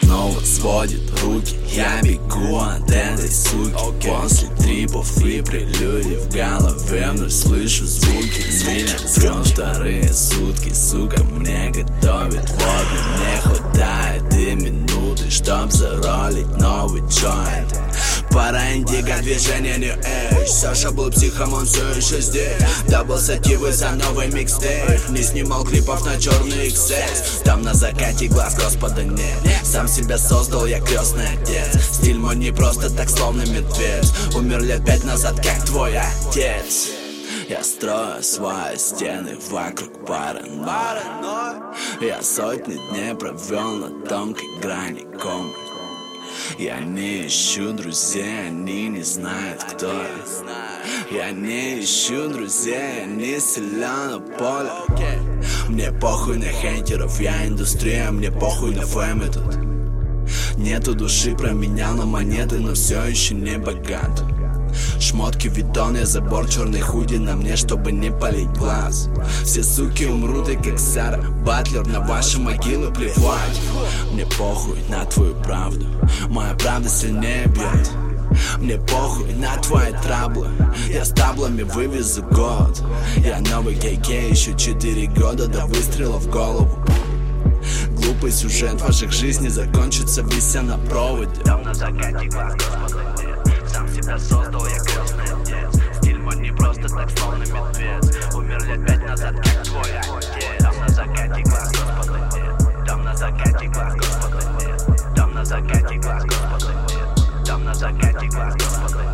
снова сводит руки. Я бегу от этой суки После трипов и прелюдий В голове. Вновь слышу звуки. Трем вторые сутки. Сука мне готовит водно Мне хватает и минуты Чтоб заролить новый joint Пора индиго, движение New Age. Саша был психом, он все еще здесь. Double сативы за новый микстейп Не снимал клипов на черный XS Там на закате глаз Господа нет. Сам себя создал, я крестный отец. Стиль мой не просто так, словно медведь. Умер лет пять назад, как твой отец. Я строю свои стены вокруг паранойи. Я сотни дней провел на тонкой грани комы я не ищу друзей, они не знают, кто я. Я не ищу друзей, они силен на поле. Мне похуй на хейтеров, я индустрия, мне похуй на фэм тут Нету души, променял на монеты, но все еще не богат Шмотки Витон, я забор черный худи на мне, чтобы не полить глаз. Все суки умрут, и как Сара Батлер на ваши могилы плевать. Мне похуй на твою правду, моя правда сильнее бьет. Мне похуй на твои траблы Я с таблами вывезу год. Я новый кейк еще четыре года до выстрела в голову. Глупый сюжет ваших жизней закончится вися на проводе. Там на закате глаз себя создал, я крестный отец. Стиль мой не просто так, словно медведь. Умер лет пять назад, как твой отец. Там на закате глаз Господа нет. Там на закате глаз Господа нет. Там на закате глаз Господа нет. Там на закате глаз Господа